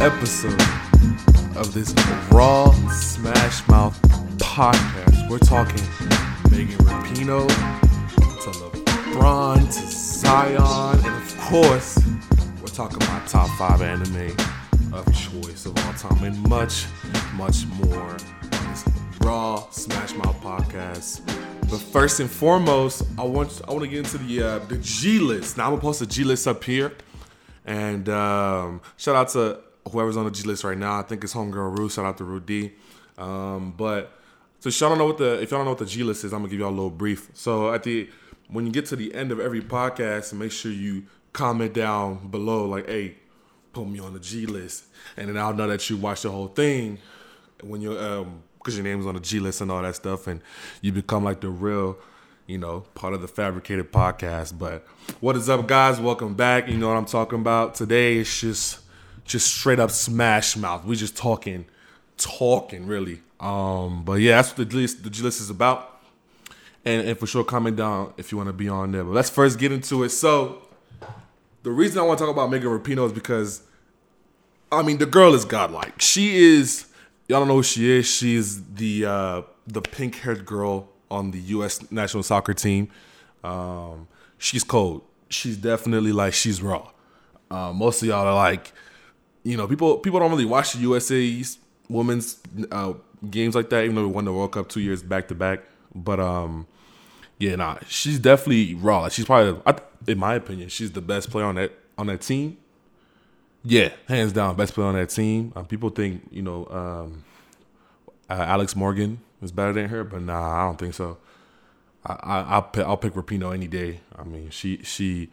episode of this Raw Smash Mouth podcast. We're talking Megan Rapinoe to LeBron to Zion, and of course, we're talking my top five anime of choice of all time, and much, much more on this Raw Smash Mouth podcast. But first and foremost, I want I want to get into the uh, the G list. Now I'm gonna post the G list up here, and um, shout out to whoever's on the G list right now. I think it's Homegirl Rue. Shout out to Rudy. Um, but so y'all don't know what the if y'all don't know what the G list is, I'm gonna give y'all a little brief. So at the when you get to the end of every podcast, make sure you comment down below like, "Hey, put me on the G list," and then I'll know that you watched the whole thing when you're um because your name's on the G list and all that stuff, and you become like the real, you know, part of the fabricated podcast. But what is up, guys? Welcome back. You know what I'm talking about. Today it's just just straight up smash mouth. We just talking, talking really. Um, but yeah, that's what the list, the G list is about. And, and for sure, comment down if you want to be on there. But let's first get into it. So the reason I want to talk about Megan Rapinoe is because I mean the girl is godlike. She is y'all don't know who she is. She's the uh, the pink haired girl on the U.S. national soccer team. Um, she's cold. She's definitely like she's raw. Uh, most of y'all are like, you know, people people don't really watch the USA's women's uh, games like that, even though we won the World Cup two years back to back. But um, yeah, nah, she's definitely raw. She's probably, in my opinion, she's the best player on that on that team. Yeah, hands down, best player on that team. Um, people think you know um, uh, Alex Morgan is better than her, but nah, I don't think so. I, I I'll pick, I'll pick Rapinoe any day. I mean, she she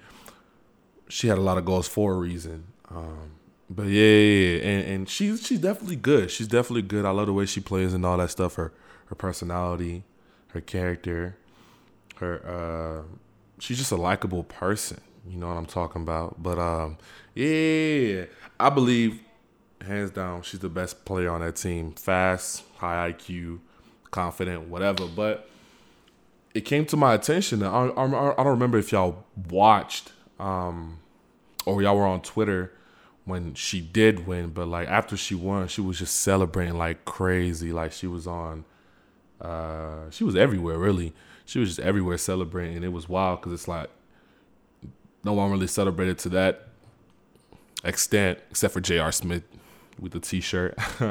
she had a lot of goals for a reason. Um, but yeah, yeah, yeah, and and she's she's definitely good. She's definitely good. I love the way she plays and all that stuff. Her her personality, her character, her uh, she's just a likable person. You know what I'm talking about. But um, yeah, I believe hands down she's the best player on that team. Fast, high IQ, confident, whatever. But it came to my attention. I, I, I don't remember if y'all watched um, or y'all were on Twitter when she did win, but like after she won, she was just celebrating like crazy. Like she was on, uh, she was everywhere really. She was just everywhere celebrating. And it was wild because it's like no one really celebrated to that extent except for J.R. Smith with the T-shirt.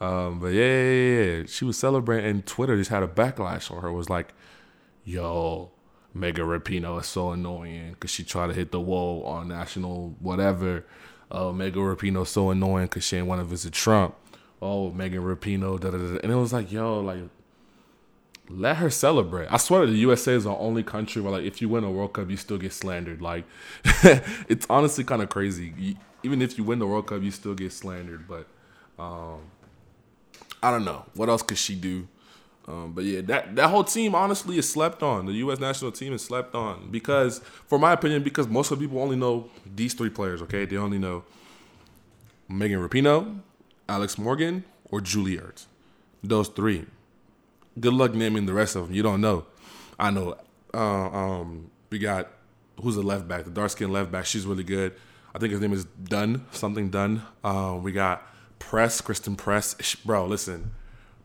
um, but yeah, yeah, yeah, she was celebrating. And Twitter just had a backlash on her. It was like, yo, Megan Rapinoe is so annoying because she tried to hit the wall on national whatever. Oh, Megan Rapinoe so annoying because she didn't want to visit Trump. Oh, Megan Rapinoe, da, da, da. and it was like, yo, like, let her celebrate. I swear, the USA is the only country where, like, if you win a World Cup, you still get slandered. Like, it's honestly kind of crazy. Even if you win the World Cup, you still get slandered. But um, I don't know what else could she do. Um, but yeah, that that whole team honestly is slept on. The U.S. national team is slept on because, for my opinion, because most of the people only know these three players. Okay, they only know Megan Rapinoe, Alex Morgan, or Julie Ertz. Those three. Good luck naming the rest of them. You don't know. I know. Uh, um, we got who's the left back, the dark skinned left back. She's really good. I think his name is Dunn, something Dunn. Uh, we got Press, Christen Press. Bro, listen.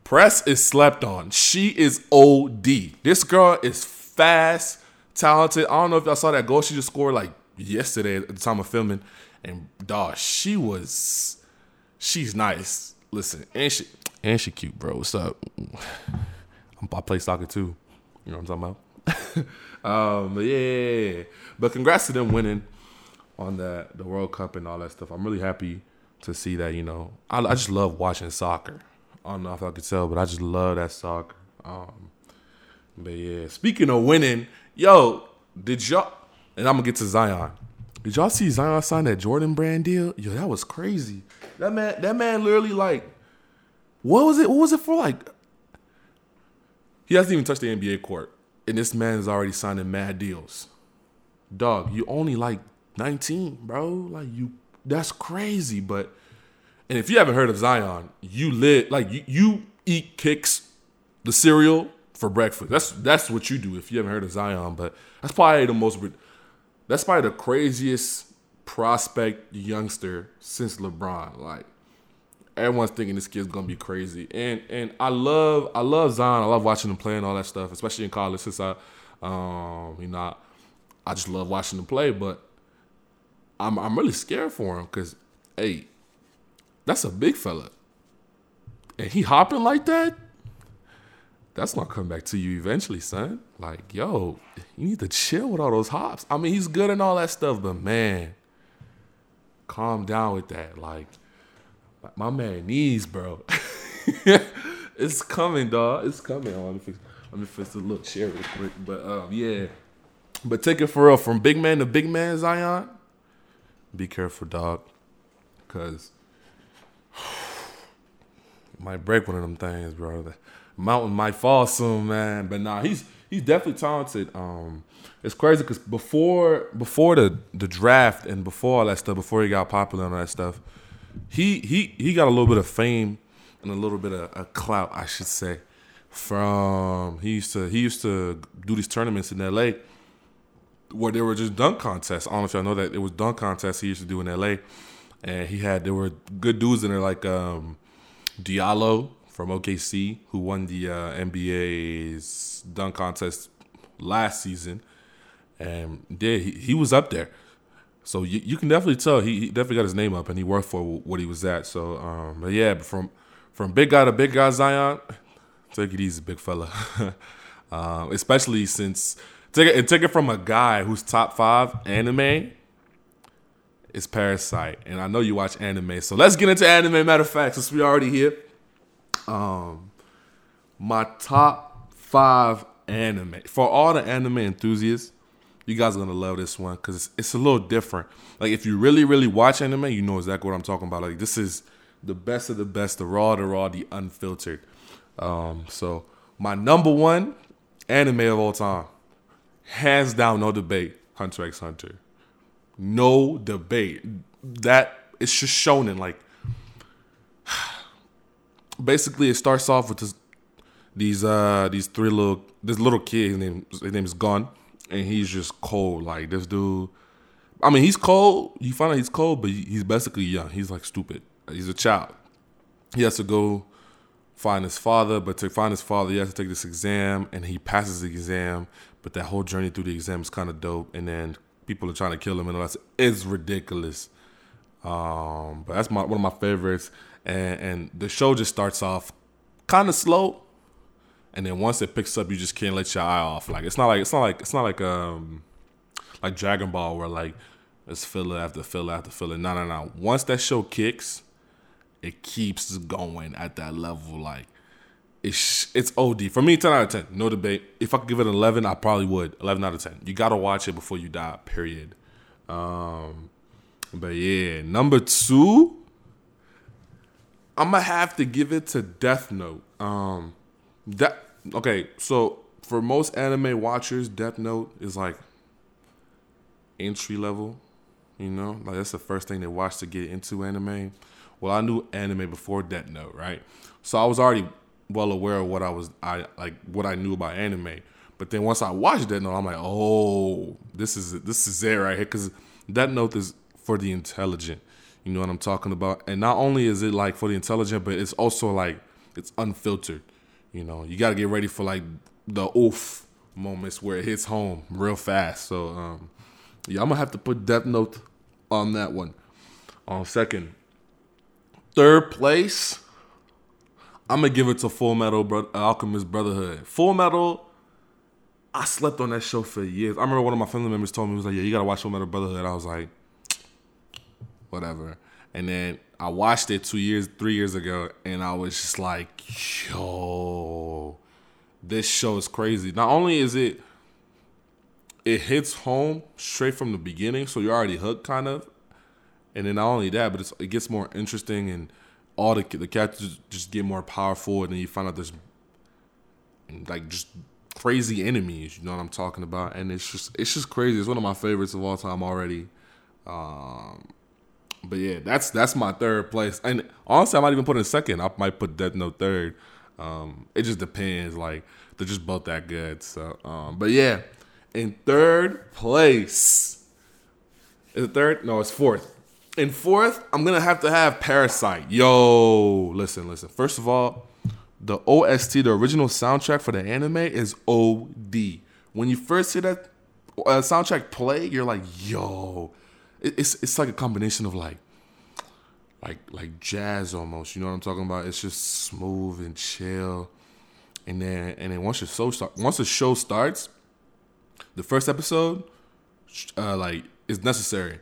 Press is slept on. She is OD. This girl is fast, talented. I don't know if y'all saw that goal she just scored like yesterday at the time of filming. And dog, she was she's nice. Listen, and she and she cute, bro. What's up? I play soccer too. You know what I'm talking about? um, but yeah, but congrats to them winning on the the World Cup and all that stuff. I'm really happy to see that. You know, I, I just love watching soccer. I don't know if I could tell, but I just love that soccer. Um, but yeah, speaking of winning, yo, did y'all? And I'm gonna get to Zion. Did y'all see Zion sign that Jordan brand deal? Yo, that was crazy. That man, that man literally like, what was it? What was it for? Like, he hasn't even touched the NBA court, and this man is already signing mad deals. Dog, you only like 19, bro. Like you, that's crazy. But and if you haven't heard of Zion, you live like you, you eat Kix, the cereal for breakfast. That's that's what you do if you haven't heard of Zion. But that's probably the most. That's probably the craziest prospect youngster since LeBron. Like everyone's thinking this kid's gonna be crazy, and and I love I love Zion. I love watching him play and all that stuff, especially in college. Since I, um, you know, I, I just love watching him play. But I'm I'm really scared for him because, hey, that's a big fella, and he hopping like that. That's gonna come back to you eventually, son. Like, yo, you need to chill with all those hops. I mean, he's good and all that stuff, but man, calm down with that. Like, my man needs, bro. it's coming, dog. It's coming. Oh, let me fix. Let me fix the little chair real quick. But um, yeah. But take it for real. From big man to big man, Zion. Be careful, dog. Cause might break one of them things, bro. The mountain might fall soon, man. But nah, he's he's definitely talented. Um, it's crazy because before before the the draft and before all that stuff, before he got popular and all that stuff, he he he got a little bit of fame and a little bit of a clout, I should say. From he used to he used to do these tournaments in L.A. where there were just dunk contests. I don't know if y'all know that it was dunk contests he used to do in L.A. And he had there were good dudes in there like um, Diallo from OKC who won the uh, NBA's dunk contest last season, and yeah, he, he was up there. So you, you can definitely tell he, he, definitely got his name up and he worked for what he was at. So um, but yeah, from from big guy to big guy Zion, take it easy, big fella. um, especially since take it take it from a guy who's top five anime is Parasyte, and I know you watch anime. So let's get into anime. Matter of fact, since we already here, um, my top five anime for all the anime enthusiasts you guys are gonna love this one because it's, it's a little different. Like if you really, really watch anime, you know exactly what I'm talking about. Like this is the best of the best, the raw, the raw, the unfiltered. Um, so my number one anime of all time, hands down, no debate, Hunter x Hunter. No debate. That it's just shown in like. Basically, it starts off with this, these uh these three little this little kid. His name his name is Gon and he's just cold. Like this dude. I mean, he's cold. You find out he's cold, but he's basically young. He's like stupid. He's a child. He has to go find his father, but to find his father, he has to take this exam, and he passes the exam. But that whole journey through the exam is kind of dope. And then people are trying to kill him, and all that. It's ridiculous. Um, but that's my one of my favorites. And and the show just starts off kind of slow, and then once it picks up, you just can't let your eye off. Like it's not like it's not like it's not like um like Dragon Ball where like it's filler after filler after filler. No, no, no. Once that show kicks, it keeps going at that level. Like it's it's OD for me. Ten out of ten, no debate. If I could give it an eleven, I probably would. Eleven out of ten. You gotta watch it before you die. Period. Um, but yeah, number two, I'm gonna have to give it to Death Note. Um, that okay, so for most anime watchers, Death Note is like entry level. You know, like that's the first thing they watch to get into anime. Well, I knew anime before Death Note, right? So I was already well aware of what I was I like what I knew about anime. But then once I watched Death Note, I'm like, oh, this is this is it right here because Death Note is for the intelligent. You know what I'm talking about? And not only is it like for the intelligent, but it's also like it's unfiltered. You know, you got to get ready for like the oof moments where it hits home real fast. So, um, yeah, I'm gonna have to put Death Note on that one. On second, third place, I'm gonna give it to Full Metal Bro- uh, Alchemist Brotherhood. Full Metal. I slept on that show for years. I remember one of my family members told me, he was like, Yeah, you gotta watch Full Metal Brotherhood. I was like, Whatever. And then I watched it two years, three years ago, and I was just like, yo, this show is crazy. Not only is it, it hits home straight from the beginning, so you're already hooked, kind of. And then not only that, but it gets more interesting, and all the the characters just get more powerful, and then you find out there's like just crazy enemies. You know what I'm talking about? And it's just it's just crazy. It's one of my favorites of all time already. Um, but yeah, that's that's my third place. And honestly, I might even put in second. I might put Death Note third. Um, it just depends. Like they're just both that good. So, um, but yeah, in third place, Is it third? No, it's fourth. In fourth, I'm gonna have to have Parasyte. Yo, listen, listen. First of all, the OST, the original soundtrack for the anime, is OD. When you first hear that uh, soundtrack play, you're like, yo, it's it's like a combination of like like like jazz almost. You know what I'm talking about? It's just smooth and chill. And then and then once the show start, once the show starts, the first episode, uh, like is necessary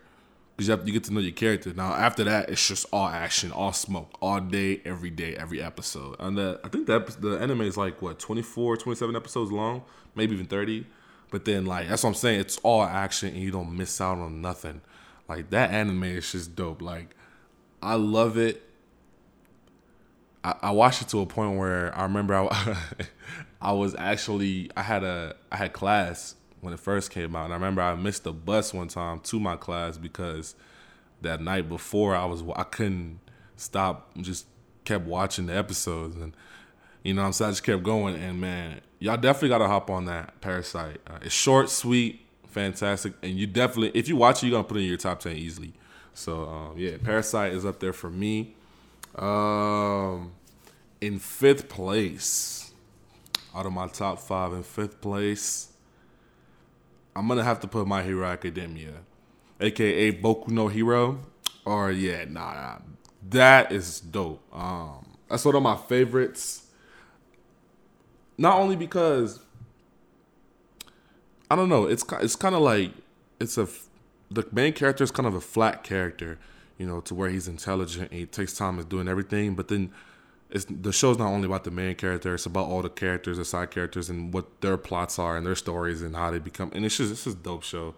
because you you get to know your character. Now after that, it's just all action, all smoke, all day, every day, every episode. And the, I think the anime is like what 24, 27 episodes long, maybe even 30. But then like that's what I'm saying. It's all action and you don't miss out on nothing. Like that anime is just dope. Like I love it. I, I watched it to a point where I remember I, I was actually I had a I had class when it first came out, and I remember I missed the bus one time to my class because that night before I was I couldn't stop just kept watching the episodes and you know I'm I just kept going. And man y'all definitely gotta hop on that Parasyte. Uh, it's short sweet fantastic. And you definitely if you watch it you're gonna put it in your top 10 easily. So um, yeah Parasyte is up there for me. Um, in fifth place out of my top five in fifth place I'm gonna have to put My Hero Academia, aka Boku no Hero, or yeah, nah, nah, that is dope. Um, that's one of my favorites. Not only because I don't know, it's it's kind of like it's a the main character is kind of a flat character, you know, to where he's intelligent and he takes time at doing everything, but then it's the show's not only about the main character; it's about all the characters, the side characters, and what their plots are and their stories and how they become. And it's just it's just dope show.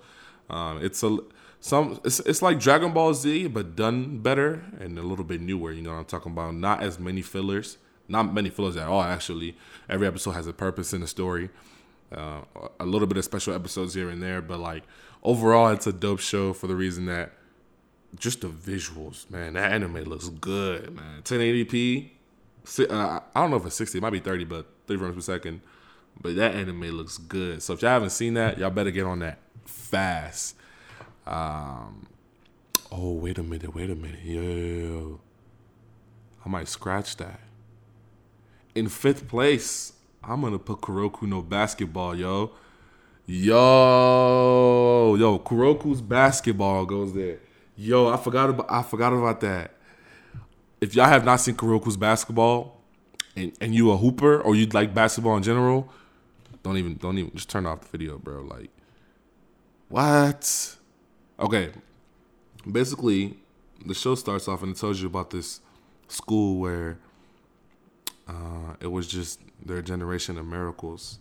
Um, it's a some it's it's like Dragon Ball Z, but done better and a little bit newer. You know what I'm talking about? Not as many fillers, not many fillers at all. Actually, every episode has a purpose and a story. Uh, a little bit of special episodes here and there, but like overall, it's a dope show for the reason that just the visuals, man. That anime looks good, man. 1080p uh, I don't know if it's 60, it might be 30, but 30 frames per second. But that anime looks good. So if y'all haven't seen that, y'all better get on that fast. Um, oh, wait a minute, wait a minute. Yo, I might scratch that. In fifth place, I'm gonna put Kuroko no basketball, yo. Yo, yo, Kuroko's basketball goes there. Yo, I forgot about I forgot about that if y'all have not seen Kuroko's basketball and, and you a hooper or you like basketball in general, don't even don't even just turn off the video, bro. Like what? Okay. Basically, the show starts off and it tells you about this school where uh, it was just their generation of miracles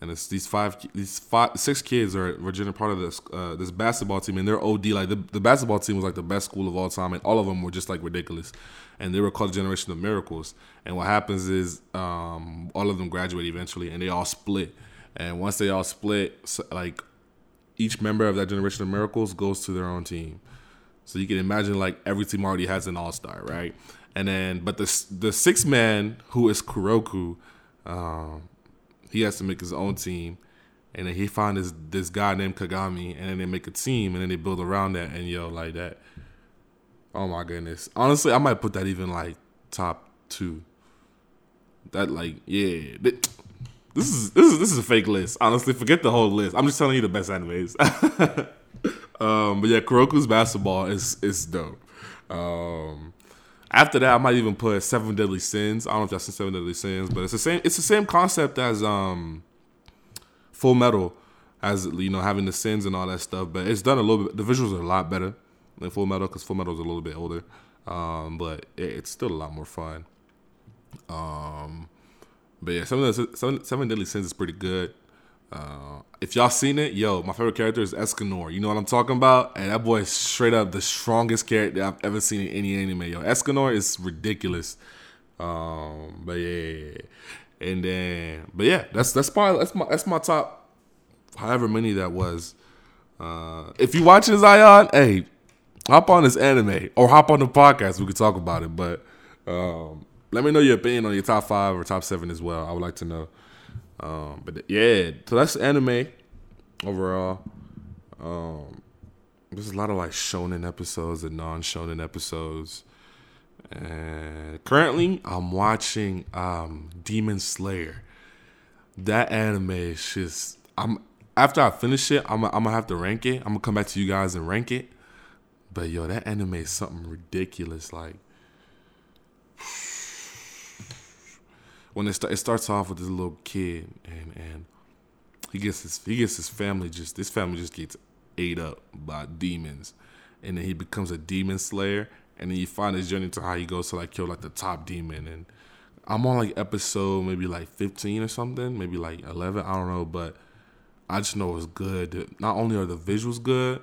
and it's these five, these five, six kids are Virginia part of this uh, this basketball team, and they're OD. Like the, the basketball team was like the best school of all time, and all of them were just like ridiculous, and they were called Generation of Miracles. And what happens is, um, all of them graduate eventually, and they all split. And once they all split, like each member of that Generation of Miracles goes to their own team. So you can imagine like every team already has an all star, right? And then, but the the six man who is Kuroko. Um, he has to make his own team, and then he find this this guy named Kagami, and then they make a team, and then they build around that, and yo, like that. Oh my goodness! Honestly, I might put that even like top two. That like yeah. This is this is this is a fake list. Honestly, forget the whole list. I'm just telling you the best animes. um, but yeah, Kuroko's basketball is is dope. Um, after that, I might even put Seven Deadly Sins. I don't know if that's in Seven Deadly Sins, but it's the same. It's the same concept as um, Full Metal, as you know, having the sins and all that stuff. But it's done a little bit. The visuals are a lot better than Full Metal because Full Metal is a little bit older. Um, but it, it's still a lot more fun. Um, but yeah, Seven, Seven, Seven Deadly Sins is pretty good. Uh, if y'all seen it, yo, my favorite character is Escanor. You know what I'm talking about? And that boy is straight up the strongest character I've ever seen in any anime. Yo, Escanor is ridiculous. Um, but yeah, and then, but yeah, that's that's probably that's my that's my top, however many that was. Uh, if you watching Zion, hey, hop on this anime or hop on the podcast. We could talk about it. But um, let me know your opinion on your top five or top seven as well. I would like to know. Um, but yeah, so that's anime overall. Um, there's a lot of like shonen episodes and non-shonen episodes. And currently, I'm watching um, Demon Slayer. That anime is just. I'm after I finish it, I'm, I'm gonna have to rank it. I'm gonna come back to you guys and rank it. But yo, that anime is something ridiculous. Like when it, start, it starts off with this little kid and and he gets his he gets his family just this family just gets ate up by demons, and then he becomes a demon slayer, and then you find his journey to how he goes to like kill like the top demon, and I'm on like episode maybe like 15 or something, maybe like 11, I don't know, but I just know it's good. Not only are the visuals good,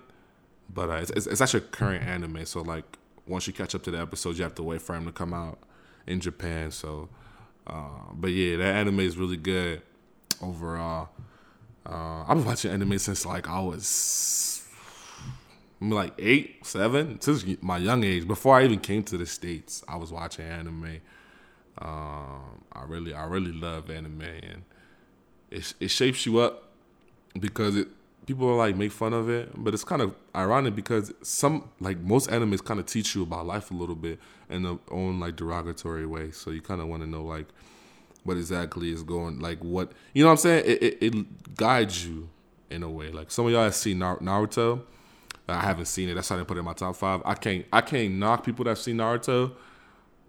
but uh, it's, it's, it's actually a current anime, so like once you catch up to the episodes, you have to wait for him to come out in Japan. So, uh, but yeah, that anime is really good overall. Uh, I've been watching anime since like I was like eight, seven, since my young age. Before I even came to the states, I was watching anime. Um, I really, I really love anime, and it it shapes you up because it people are like make fun of it, but it's kind of ironic because some like most animes kind of teach you about life a little bit in their own like derogatory way. So you kind of want to know like what exactly is going like what you know what I'm saying? It, it, it guides you in a way. Like some of y'all have seen Naruto. I haven't seen it. That's I didn't put it in my top five. I can't I can't knock people that have seen Naruto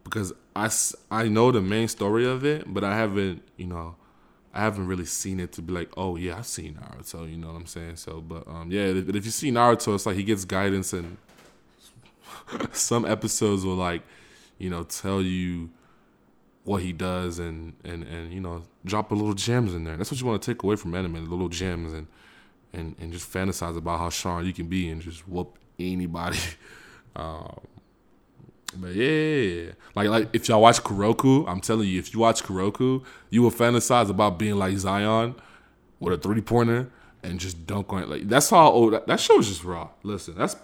because I, I know the main story of it but I haven't you know I haven't really seen it to be like oh yeah I've seen Naruto you know what I'm saying so but um yeah if, if you see Naruto it's like he gets guidance and some episodes will like you know tell you what he does and and and you know drop a little gems in there. That's what you want to take away from anime, little gems and and and just fantasize about how strong you can be and just whoop anybody. um, but yeah, like like if y'all watch Kuroko, I'm telling you, if you watch Kuroko, you will fantasize about being like Zion with a three pointer and just dunk on it. Like that's how old that, that show is just raw. Listen, that's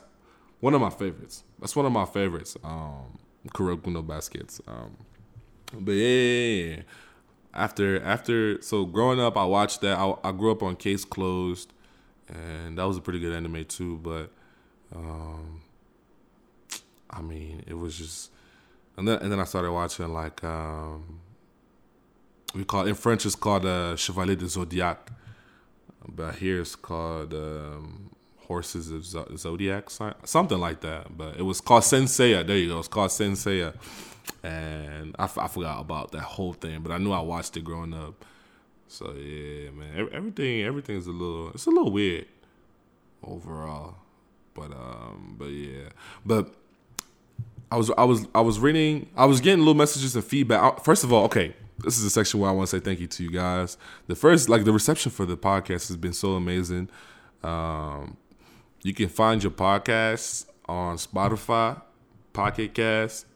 one of my favorites. That's one of my favorites. Um, Kuroko no baskets. Um, but yeah, after after so growing up, I watched that. I, I grew up on Case Closed, and that was a pretty good anime too. But um, I mean, it was just, and then and then I started watching like um, we call in French it's called uh, Chevalier de Zodiac, but here it's called um, Horses of Zodiac, something like that. But it was called Saint Seiya. There you go. It's called Saint Seiya and I, I forgot about that whole thing, but I knew I watched it growing up. So yeah, man, everything everything is a little it's a little weird overall, but um, but yeah, but I was I was I was reading I was getting little messages and feedback. First of all, okay, this is a section where I want to say thank you to you guys. The first like the reception for the podcast has been so amazing. Um, you can find your podcasts on Spotify, Pocket Cast,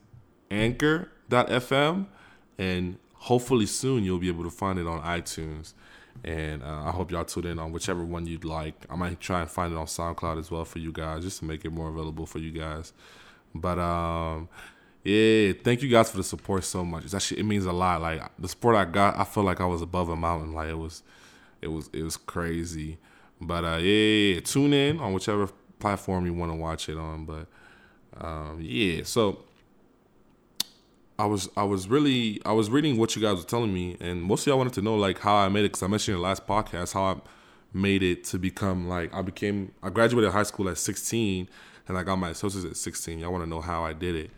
anchor.fm and hopefully soon you'll be able to find it on iTunes. And uh, I hope y'all tune in on whichever one you'd like. I might try and find it on SoundCloud as well for you guys, just to make it more available for you guys. But um, yeah, thank you guys for the support so much. It's actually it means a lot. Like the support I got, I feel like I was above a mountain. Like it was, it was, it was crazy. But uh, yeah, tune in on whichever platform you want to watch it on. But um, yeah, so I was I was really I was reading what you guys were telling me, and mostly I wanted to know like how I made it because I mentioned in the last podcast how I made it to become like I became I graduated high school at 16 and I got my associates at 16. Y'all want to know how I did it?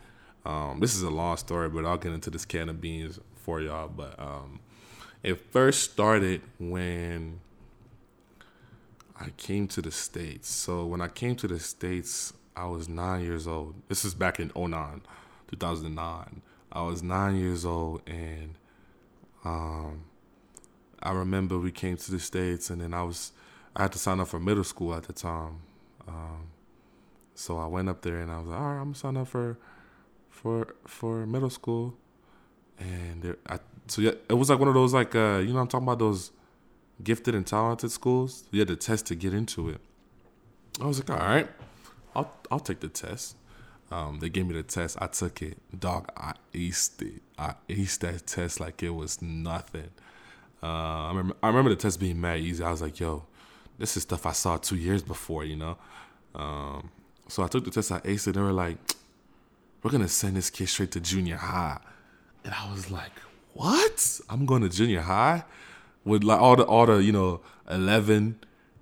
Um, this is a long story, but I'll get into this can of beans for y'all. But um, it first started when I came to the states. So when I came to the states, I was nine years old. This is back in 09, 2009 I was nine years old, and um, I remember we came to the states, and then I was I had to sign up for middle school at the time. Um, so I went up there, and I was like, all right, I'm gonna sign up for for for middle school, and there, I, so yeah, it was like one of those like uh, you know I'm talking about those gifted and talented schools. You had to test to get into it. I was like, all right, I'll I'll take the test. Um, they gave me the test. I took it. Dog, I aced it. I aced that test like it was nothing. Uh, I remember. I remember the test being mad easy. I was like, "Yo, this is stuff I saw two years before," you know. Um, so I took the test, I aced it, and they were like, we're gonna send this kid straight to junior high. And I was like, what? I'm going to junior high with like all the all the you know eleven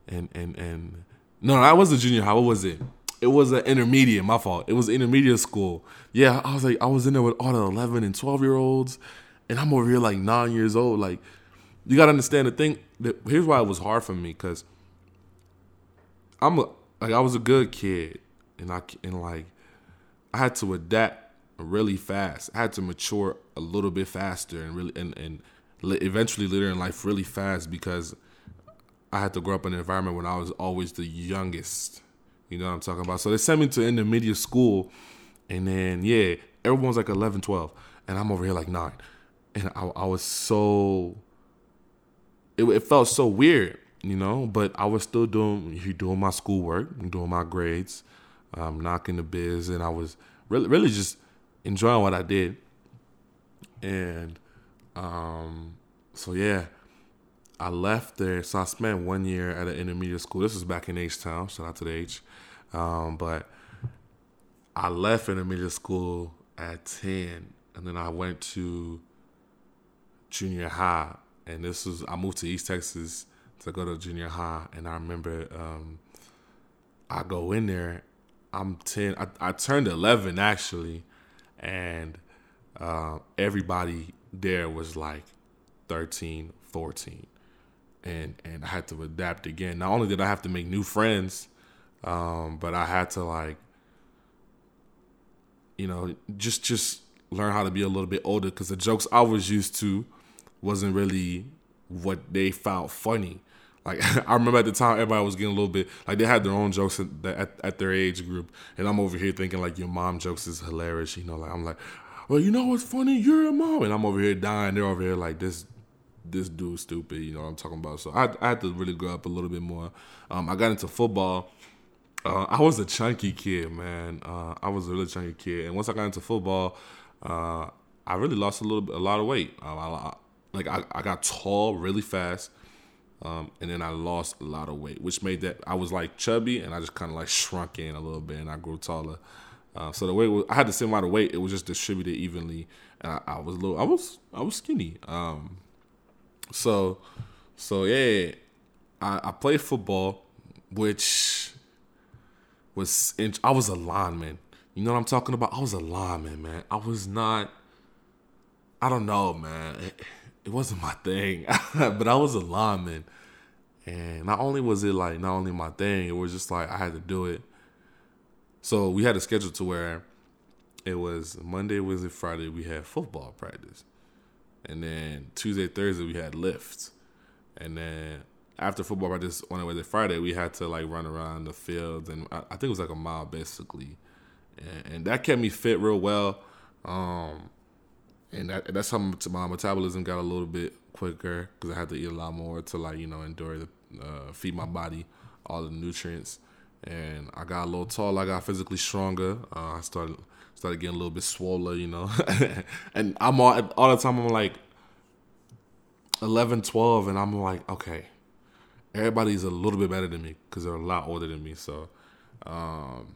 and and and no, I wasn't junior high. What was it? It was an intermediate. My fault. It was intermediate school. Yeah, I was like I was in there with all the eleven and twelve year olds, and I'm over here like nine years old. Like you gotta understand the thing. That, here's why it was hard for me because I'm a like I was a good kid, and I and like I had to adapt really fast. I had to mature a little bit faster and really and and eventually later in life really fast because I had to grow up in an environment when I was always the youngest. You know what I'm talking about? So they sent me to intermediate school, and then yeah, everyone's like 11, 12, and I'm over here like nine, and I, I was so. It, it felt so weird, you know, but I was still doing doing my schoolwork, doing my grades, um, knocking the biz, and I was really really just enjoying what I did. And um, so yeah, I left there. So I spent one year at an intermediate school. This was back in H Town. Shout out to the H. Um, but I left intermediate school at ten, and then I went to junior high. And this was I moved to East Texas to go to junior high, and I remember um, I go in there. I'm ten. I, I turned eleven actually, and uh, everybody there was like 13, 14. And, and I had to adapt again. Not only did I have to make new friends, um, but I had to like, you know, just just learn how to be a little bit older because the jokes I was used to wasn't really what they found funny. Like I remember at the time, everybody was getting a little bit like they had their own jokes at, at, at their age group, and I'm over here thinking like your mom jokes is hilarious. You know, like I'm like, well, you know what's funny? You're a mom, and I'm over here dying. They're over here like this. This dude's stupid. You know what I'm talking about. So I, I had to really grow up a little bit more. Um, I got into football. Uh, I was a chunky kid, man. Uh, I was a really chunky kid, and once I got into football, uh, I really lost a little, bit, a lot of weight. Um, I, like I, I got tall really fast. Um, and then I lost a lot of weight, which made that I was like chubby, and I just kind of like shrunk in a little bit, and I grew taller. Uh, so the weight was, I had the same amount of weight; it was just distributed evenly, and I, I was little, I was, I was skinny. Um, so, so yeah, I, I played football, which was in, I was a lineman. You know what I'm talking about? I was a lineman, man. I was not. I don't know, man. It, wasn't my thing, but I was a lineman, and not only was it like not only my thing, it was just like I had to do it. So we had a schedule to where it was Monday, Wednesday, Friday we had football practice, and then Tuesday, Thursday we had lifts, and then after football practice on Wednesday, Friday we had to like run around the fields, and I, I think it was like a mile basically, and, and that kept me fit real well. Um, and that, that's how my metabolism got a little bit quicker because I had to eat a lot more to like you know endure the uh, feed my body all the nutrients. And I got a little tall. I got physically stronger. Uh, I started started getting a little bit swollen, you know. and I'm all all the time. I'm like 11, 12, and I'm like, okay, everybody's a little bit better than me because they're a lot older than me. So, um,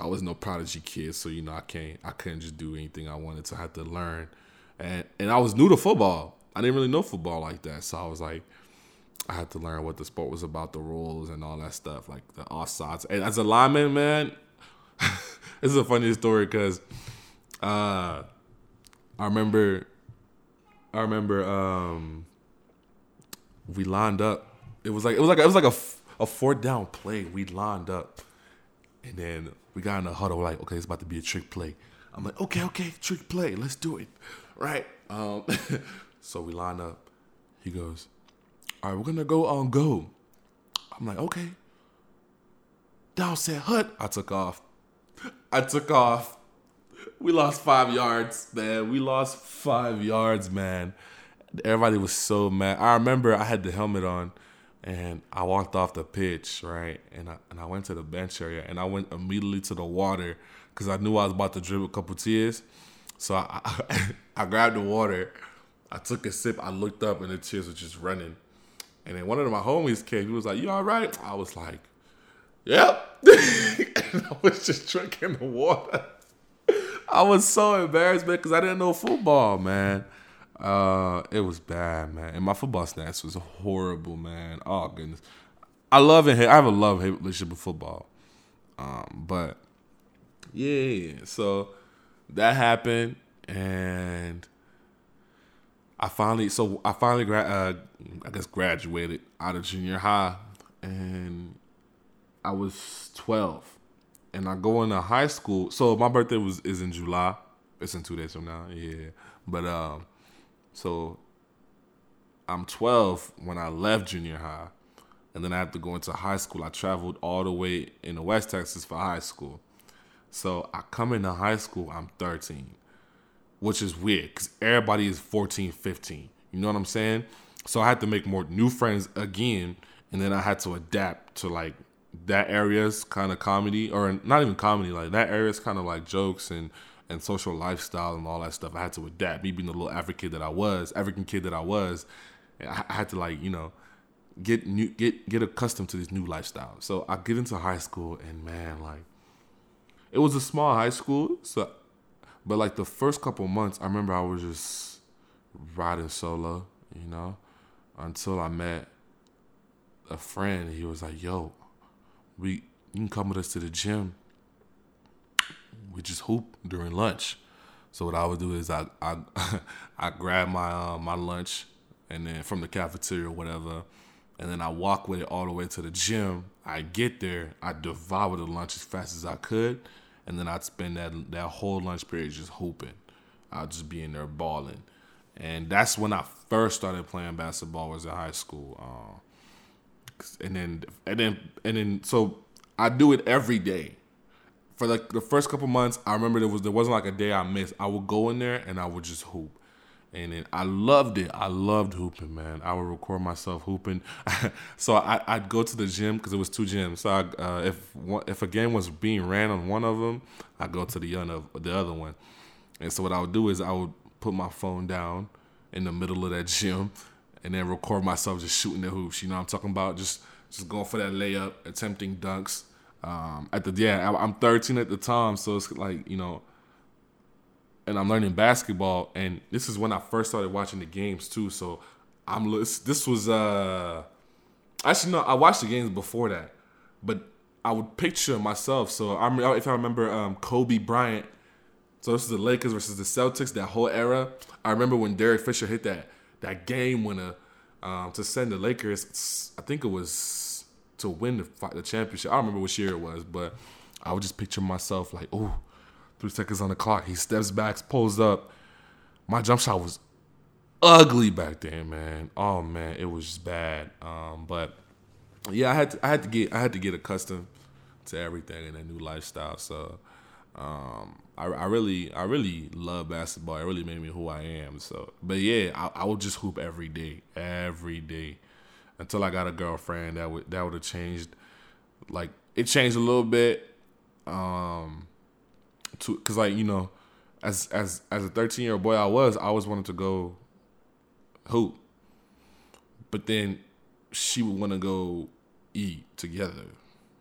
I was no prodigy kid, so you know I can't I couldn't just do anything I wanted to. have to learn, and and I was new to football. I didn't really know football like that, so I was like, I had to learn what the sport was about, the rules and all that stuff, like the offsides. And as a lineman, man, this is a funny story because uh, I remember, I remember um, we lined up. It was like it was like it was like a a fourth down play. We lined up, and then we got in a huddle. Like, okay, it's about to be a trick play. I'm like, okay, okay, trick play. Let's do it. Right. Um, so we line up. He goes, all right, we're gonna go on go. I'm like, okay. Down said hut. I took off. I took off. We lost five yards, man. We lost five yards, man. Everybody was so mad. I remember I had the helmet on and I walked off the pitch, right? And I and I went to the bench area, and I went immediately to the water because I knew I was about to drip a couple tears. So I, I, I grabbed the water, I took a sip, I looked up, and the tears were just running. And then one of my homies came. He was like, "You all right?" I was like, Yep. and I was just drinking the water. I was so embarrassed, man, because I didn't know football, man. Uh, it was bad, man. And my football stats was horrible, man. Oh goodness. I love it. I have a love hate relationship with football. Um, but yeah, so that happened, and I finally, so I finally, gra- uh, I guess, graduated out of junior high, and I was twelve, and I go into high school. So my birthday was is in July. It's in two days from now. Yeah, but um, so I'm twelve when I left junior high, and then I have to go into high school. I traveled all the way into West Texas for high school. So I come into high school, I'm 13, which is weird because everybody is 14, 15. You know what I'm saying? So I had to make more new friends again, and then I had to adapt to like that area's kind of comedy, or not even comedy, like that area's kind of like jokes and and social lifestyle and all that stuff. I had to adapt. Me being the little African kid that I was, African kid that I was, I had to like you know get new get get accustomed to this new lifestyle. So I get into high school and man, like it was a small high school, so but like the first couple months, I remember I was just riding solo, you know, until I met a friend. He was like, "Yo, we you can come with us to the gym. We just hoop during lunch." So what I would do is I I I grab my uh, my lunch and then from the cafeteria or whatever, and then I walk with it all the way to the gym. I get there, I devour the lunch as fast as I could, and then I'd spend that that whole lunch period just hooping. I'd just be in there balling, and that's when I first started playing basketball. Was in high school, uh, and then and then and then so I do it every day. For like the first couple months, I remember there was there wasn't like a day I missed. I would go in there and I would just hoop and then I loved it. I loved hooping, man. I would record myself hooping. so I, would go to the gym because it was two gyms. So I, uh, if if a game was being ran on one of them, I'd go to the other the other one. And so what I would do is I would put my phone down in the middle of that gym, and then record myself just shooting the hoops. You know what I'm talking about? Just just going for that layup, attempting dunks. Um, at the yeah, I'm 13 at the time, so it's like you know and I'm learning basketball. And this is when I first started watching the games too. So I'm this was uh actually no, I watched the games before that, but I would picture myself. So I'm if I remember um, Kobe Bryant. So this is the Lakers versus the Celtics. That whole era. I remember when Derek Fisher hit that that game winner um, to send the Lakers. I think it was to win the the championship. I don't remember which year it was, but I would just picture myself like, oh, Three seconds on the clock. He steps back, pulls up. My jump shot was ugly back then, man. Oh man, it was just bad. Um, but yeah, I had to, I had to get I had to get accustomed to everything in a new lifestyle. So um, I, I really I really love basketball. It really made me who I am. So, but yeah, I, I would just hoop every day, every day, until I got a girlfriend. That would that would have changed. Like it changed a little bit. Um, to because like you know, as as as a thirteen year old boy I was, I always wanted to go hoop, but then she would want to go eat together,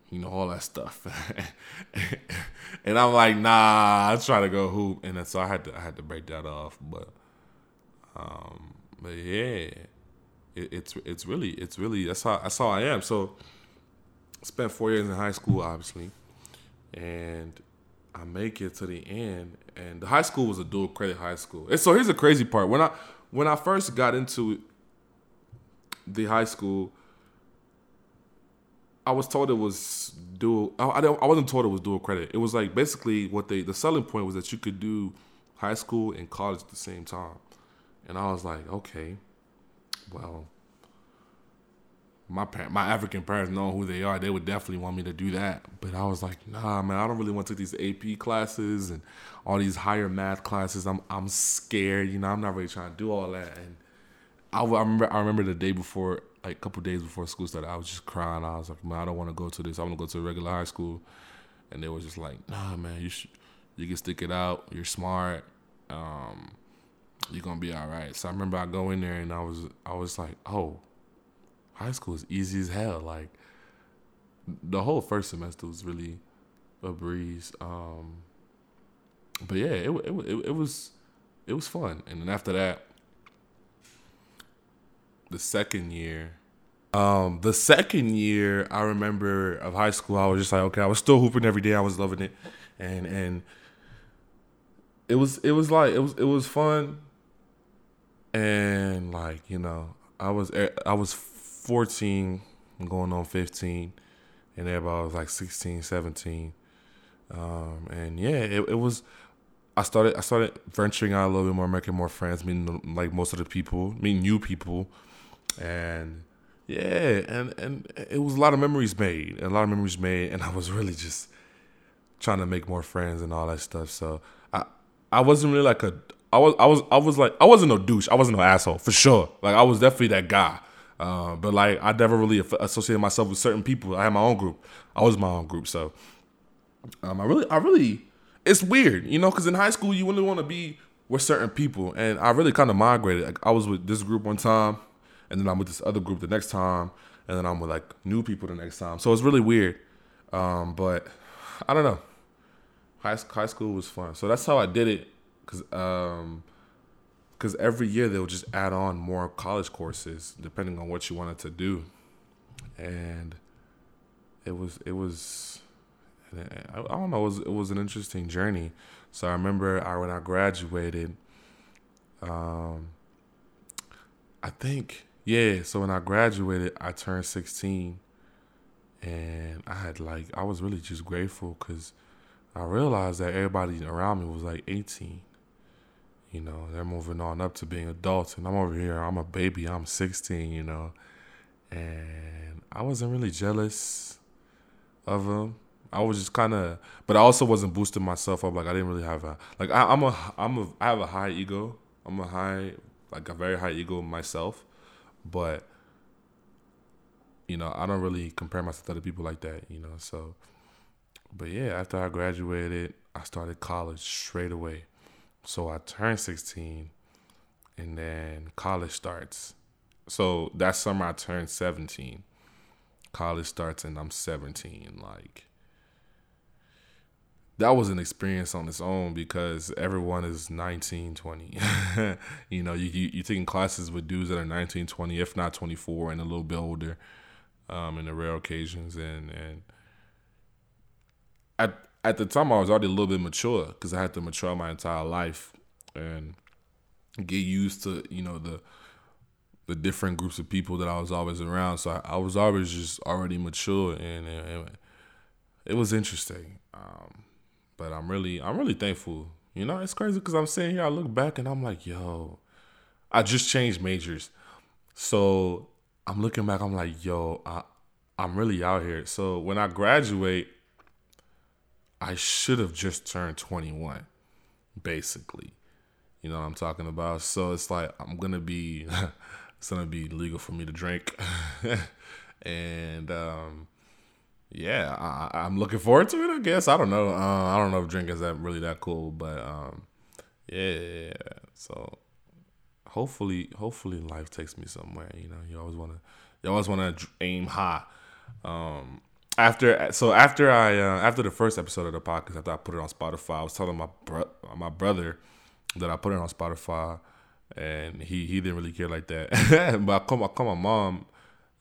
you know, all that stuff, and I'm like, nah, I try to go hoop, and so I had to I had to break that off, but um, but yeah. It, it's it's really it's really that's how that's how I am. So spent four years in high school, obviously, and I make it to the end, and the high school was a dual credit high school. And so here's the crazy part: when I when I first got into the high school, I was told it was dual. I, I wasn't told it was dual credit. It was like basically what they the selling point was that you could do high school and college at the same time, and I was like, okay, well, my parent, my African parents know who they are. They would definitely want me to do that. But I was like, nah, man, I don't really want to take these AP classes and all these higher math classes. I'm I'm scared. You know, I'm not really trying to do all that. And I, I remember I remember the day before, like a couple days before school started, I was just crying. I was like, man, I don't want to go to this. I want to go to a regular high school. And they were just like, nah, man, you should, you can stick it out. You're smart. Um, you're gonna be all right. So I remember I go in there and I was I was like, oh high school is easy as hell. Like the whole first semester was really a breeze. Um, but yeah, it, it it it was it was fun. And then after that, the second year, um, the second year I remember of high school, I was just like, okay, I was still hooping every day. I was loving it, and and it was it was like it was it was fun, and like you know, I was I was fourteen, going on fifteen, and everybody was like 16, 17. Um, and yeah, it, it was I started I started venturing out a little bit more, making more friends, meeting like most of the people, meeting new people, and yeah, and and it was a lot of memories made, a lot of memories made, and I was really just trying to make more friends and all that stuff. So I I wasn't really like a I was I was I was like I wasn't no douche, I wasn't no asshole for sure. Like I was definitely that guy. Uh, but like I never really associated myself with certain people. I had my own group. I was my own group, so um, I really I really it's weird, you know, because in high school you really want to be with certain people, and I really kind of migrated. Like I was with this group one time, and then I'm with this other group the next time, and then I'm with like new people the next time. So it's really weird. Um, but I don't know. High high school was fun, so that's how I did it. Cause um, cause every year they'll just add on more college courses depending on what you wanted to do, and it was it was I, I don't know. It was it was an interesting journey. So I remember I when I graduated, um, I think yeah. So when I graduated, I turned sixteen, and I had like I was really just grateful because I realized that everybody around me was like eighteen. You know, they're moving on up to being adults, and I'm over here. I'm a baby. I'm sixteen. You know, and I wasn't really jealous of them I was just kind of, but I also wasn't boosting myself up. Like I didn't really have a like I, I'm a I'm a I have a high ego. I'm a high like a very high ego myself, but you know I don't really compare myself to other people like that. You know, so but yeah, after I graduated, I started college straight away. So I turned 16, and then college starts. So that summer I turned 17. College starts and I'm 17. Like that was an experience on its own because everyone is 19, 20. you know, you, you, you're taking classes with dudes that are 19, 20, if not 24 and a little bit older um, in the rare occasions. And, and at, at the time, I was already a little bit mature because I had to mature my entire life and get used to, you know, the the different groups of people that I was always around. So I, I was always just already mature and, and, and it was interesting. Um, but I'm really, I'm really thankful. You know, it's crazy because I'm sitting here, I look back and I'm like, yo, I just changed majors. So I'm looking back, I'm like, yo, I, I'm really out here. So when I graduate, I should have just turned 21, basically. You know what I'm talking about? So it's like I'm gonna be it's gonna be legal for me to drink. and um yeah, I, am looking forward to it. I guess I don't know. Uh, I don't know if drinking is that really that cool, but um, yeah. So hopefully, hopefully life takes me somewhere. You know, you always want to, you always want to aim high. Um, after so after I uh, after the first episode of the podcast, after I put it on Spotify, I was telling my bro- my brother that I put it on Spotify, and he he didn't really care like that. but I call I call my mom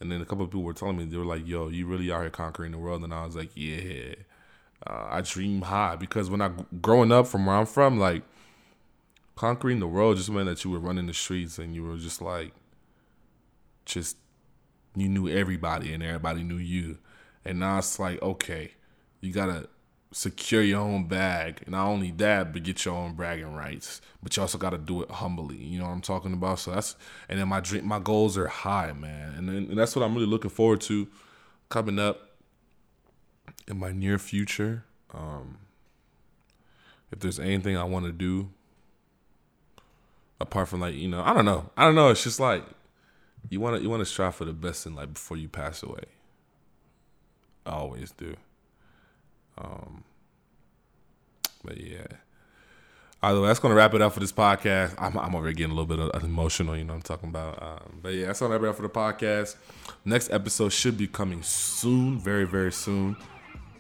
and then a couple of people were telling me they were like, "Yo, you really are here conquering the world," and I was like, "Yeah." Uh, I dream high because when I growing up from where I'm from, like conquering the world just meant that you were running the streets and you were just like, just you knew everybody and everybody knew you, and now it's like, okay, you gotta secure your own bag. Not only that, but get your own bragging rights. But you also got to do it humbly. You know what I'm talking about? So that's and then my dream, my goals are high, man, and then, and that's what I'm really looking forward to coming up in my near future. Um, if there's anything I want to do apart from like you know, I don't know, I don't know. It's just like you want to you want to strive for the best in life before you pass away. I always do. Um, but yeah. Either way, that's gonna wrap it up for this podcast. I'm, I'm already getting a little bit emotional, you know what I'm talking about. Um, but yeah, that's gonna wrap it up for the podcast. Next episode should be coming soon, very very soon.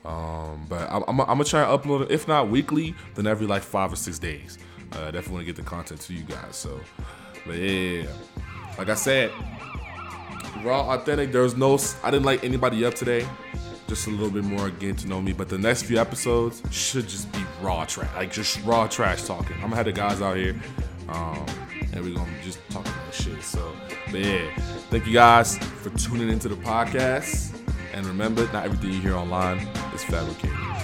Um, but I'm, I'm, I'm, gonna try and upload it, if not weekly, then every like five or six days. Uh, definitely want to get the content to you guys. So, but yeah, like I said, raw, authentic. There's no, I didn't like anybody up today. Just a little bit more getting to know me. But the next few episodes should just be raw trash, like just raw trash talking. I'm gonna have the guys out here, um, and we're gonna just talk about shit. So, but yeah, thank you guys for tuning into the podcast. And remember, not everything you hear online is fabricated.